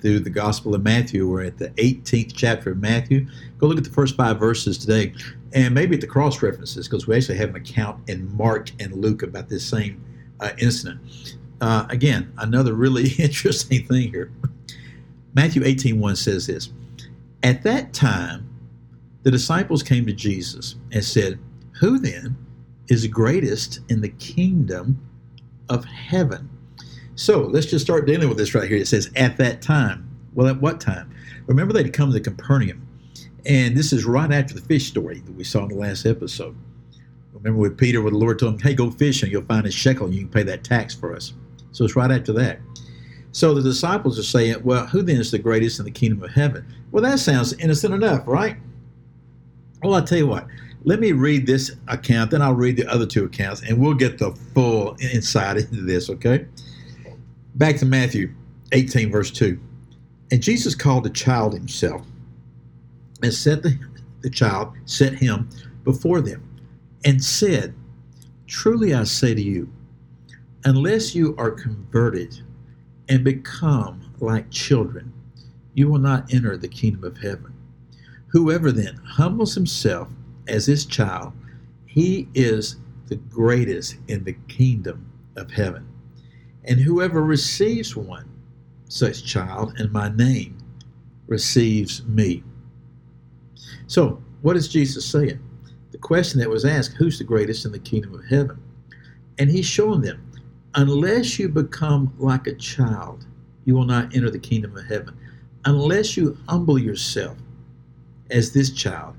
through the Gospel of Matthew. We're at the 18th chapter of Matthew. Go look at the first five verses today and maybe at the cross references because we actually have an account in Mark and Luke about this same uh, incident. Uh, again, another really interesting thing here. Matthew 18:1 says this. At that time, the disciples came to Jesus and said, Who then is greatest in the kingdom of heaven? So let's just start dealing with this right here. It says, at that time. Well, at what time? Remember, they'd come to Capernaum. And this is right after the fish story that we saw in the last episode. Remember with Peter, where the Lord told him, hey, go fishing, you'll find a shekel, and you can pay that tax for us. So it's right after that. So the disciples are saying, well, who then is the greatest in the kingdom of heaven? Well, that sounds innocent enough, right? Well, I'll tell you what. Let me read this account, then I'll read the other two accounts, and we'll get the full insight into this, okay? Back to Matthew 18, verse 2. And Jesus called the child himself and set the, the child, set him before them, and said, Truly I say to you, unless you are converted and become like children, you will not enter the kingdom of heaven. Whoever then humbles himself as this child, he is the greatest in the kingdom of heaven. And whoever receives one such child in my name receives me. So, what is Jesus saying? The question that was asked, who's the greatest in the kingdom of heaven? And he's showing them, unless you become like a child, you will not enter the kingdom of heaven. Unless you humble yourself as this child.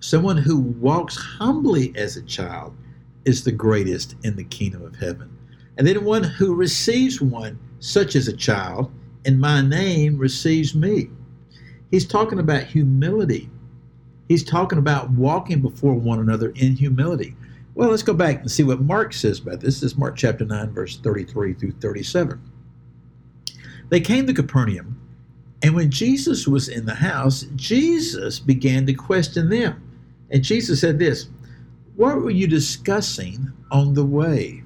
Someone who walks humbly as a child is the greatest in the kingdom of heaven. And then one who receives one, such as a child, in my name receives me. He's talking about humility. He's talking about walking before one another in humility. Well, let's go back and see what Mark says about this. This is Mark chapter 9, verse 33 through 37. They came to Capernaum, and when Jesus was in the house, Jesus began to question them. And Jesus said this What were you discussing on the way?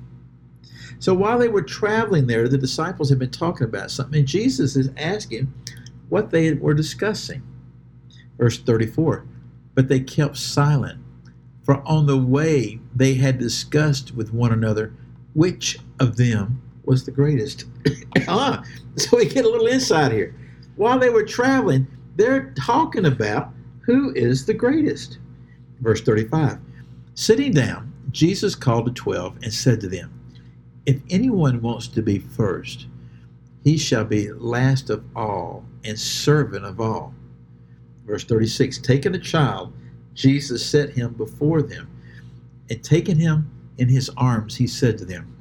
So while they were traveling there, the disciples had been talking about something, and Jesus is asking what they were discussing. Verse 34 But they kept silent, for on the way they had discussed with one another which of them was the greatest. ah, so we get a little insight here. While they were traveling, they're talking about who is the greatest. Verse 35 Sitting down, Jesus called the twelve and said to them, if anyone wants to be first, he shall be last of all and servant of all. Verse 36 Taking a child, Jesus set him before them, and taking him in his arms, he said to them,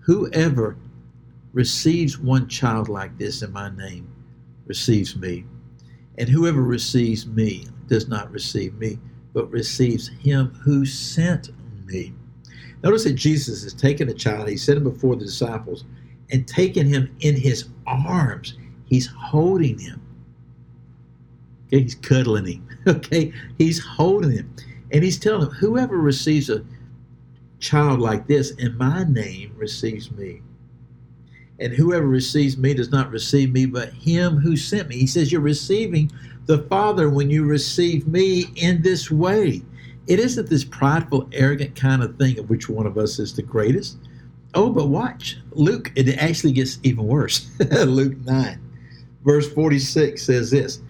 Whoever receives one child like this in my name receives me. And whoever receives me does not receive me, but receives him who sent me. Notice that Jesus has taken a child, he's set him before the disciples, and taken him in his arms. He's holding him. Okay, he's cuddling him. Okay, he's holding him. And he's telling him, whoever receives a child like this in my name receives me. And whoever receives me does not receive me, but him who sent me. He says, You're receiving the Father when you receive me in this way. It isn't this prideful, arrogant kind of thing of which one of us is the greatest. Oh, but watch. Luke, it actually gets even worse. Luke 9, verse 46 says this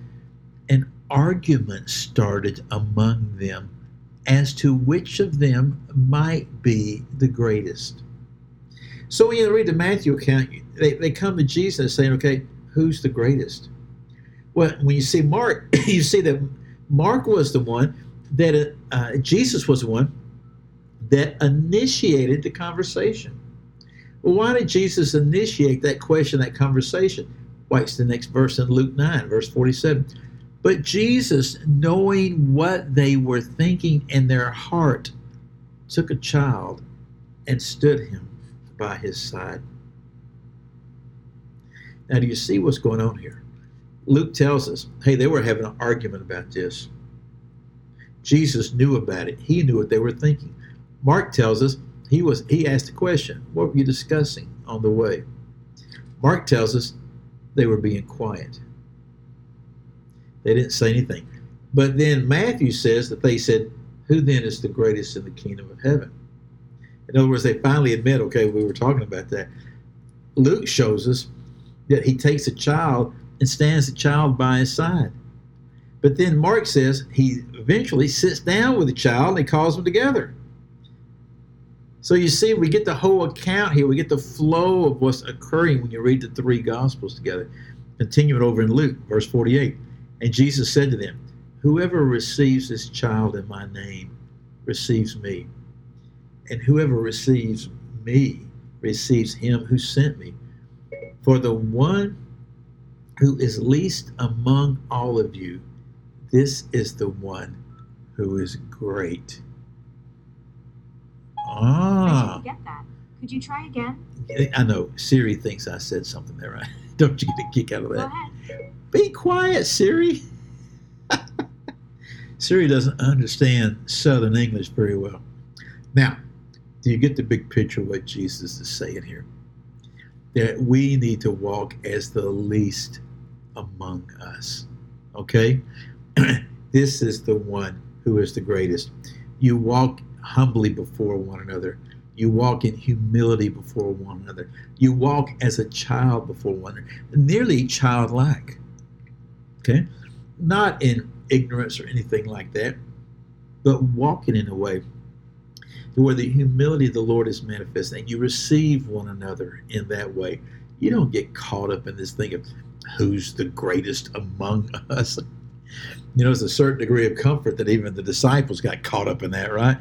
An argument started among them as to which of them might be the greatest. So when you read the Matthew account, they, they come to Jesus saying, okay, who's the greatest? Well, when you see Mark, you see that Mark was the one that uh, Jesus was the one that initiated the conversation. Well, why did Jesus initiate that question, that conversation? Watch the next verse in Luke 9, verse 47. But Jesus, knowing what they were thinking in their heart, took a child and stood him by his side. Now, do you see what's going on here? Luke tells us, hey, they were having an argument about this. Jesus knew about it. He knew what they were thinking. Mark tells us he was he asked a question, what were you discussing on the way? Mark tells us they were being quiet. They didn't say anything. But then Matthew says that they said, Who then is the greatest in the kingdom of heaven? In other words, they finally admit, okay, we were talking about that. Luke shows us that he takes a child and stands the child by his side. But then Mark says he eventually sits down with the child and he calls them together. So you see, we get the whole account here. We get the flow of what's occurring when you read the three Gospels together. Continuing over in Luke, verse 48. And Jesus said to them, Whoever receives this child in my name receives me. And whoever receives me receives him who sent me. For the one who is least among all of you, this is the one who is great. Ah. I didn't get that. Could you try again? I know. Siri thinks I said something there, right? Don't you get a kick out of that? Go ahead. Be quiet, Siri. Siri doesn't understand Southern English very well. Now, do you get the big picture of what Jesus is saying here? That we need to walk as the least among us. Okay? this is the one who is the greatest. You walk humbly before one another. You walk in humility before one another. You walk as a child before one another, nearly childlike. Okay? Not in ignorance or anything like that, but walking in a way where the humility of the Lord is manifest and you receive one another in that way. You don't get caught up in this thing of who's the greatest among us. You know, there's a certain degree of comfort that even the disciples got caught up in that, right?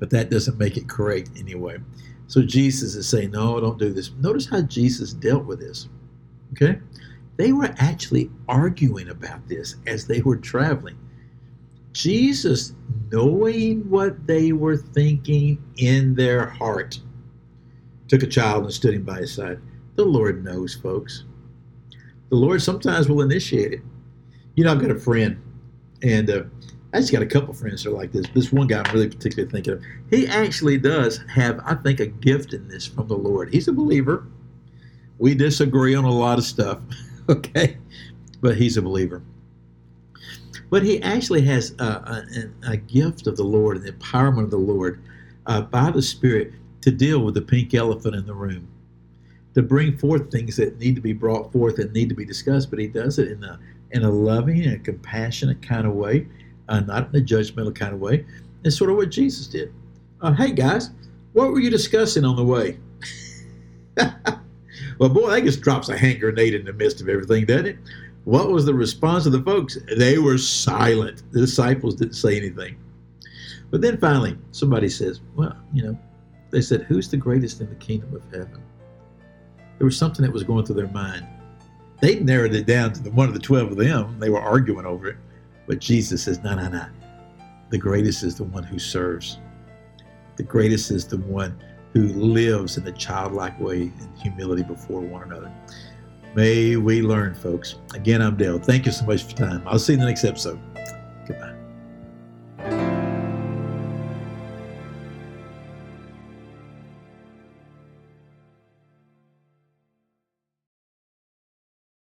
but that doesn't make it correct anyway. So Jesus is saying, no, don't do this. Notice how Jesus dealt with this. Okay? They were actually arguing about this as they were traveling. Jesus, knowing what they were thinking in their heart, took a child and stood him by his side. The Lord knows, folks. The Lord sometimes will initiate it. You know, I've got a friend, and uh, I just got a couple friends that are like this. This one guy I'm really particularly thinking of. He actually does have, I think, a gift in this from the Lord. He's a believer. We disagree on a lot of stuff, okay? But he's a believer. But he actually has a, a, a gift of the Lord and the empowerment of the Lord uh, by the Spirit to deal with the pink elephant in the room, to bring forth things that need to be brought forth and need to be discussed. But he does it in a in a loving and compassionate kind of way uh, not in a judgmental kind of way. It's sort of what Jesus did. Uh, hey, guys, what were you discussing on the way? well, boy, that just drops a hand grenade in the midst of everything, doesn't it? What was the response of the folks? They were silent. The disciples didn't say anything. But then finally, somebody says, Well, you know, they said, Who's the greatest in the kingdom of heaven? There was something that was going through their mind. They narrowed it down to the, one of the 12 of them. They were arguing over it. But Jesus says, no, no, no. The greatest is the one who serves. The greatest is the one who lives in a childlike way in humility before one another. May we learn, folks. Again, I'm Dale. Thank you so much for your time. I'll see you in the next episode.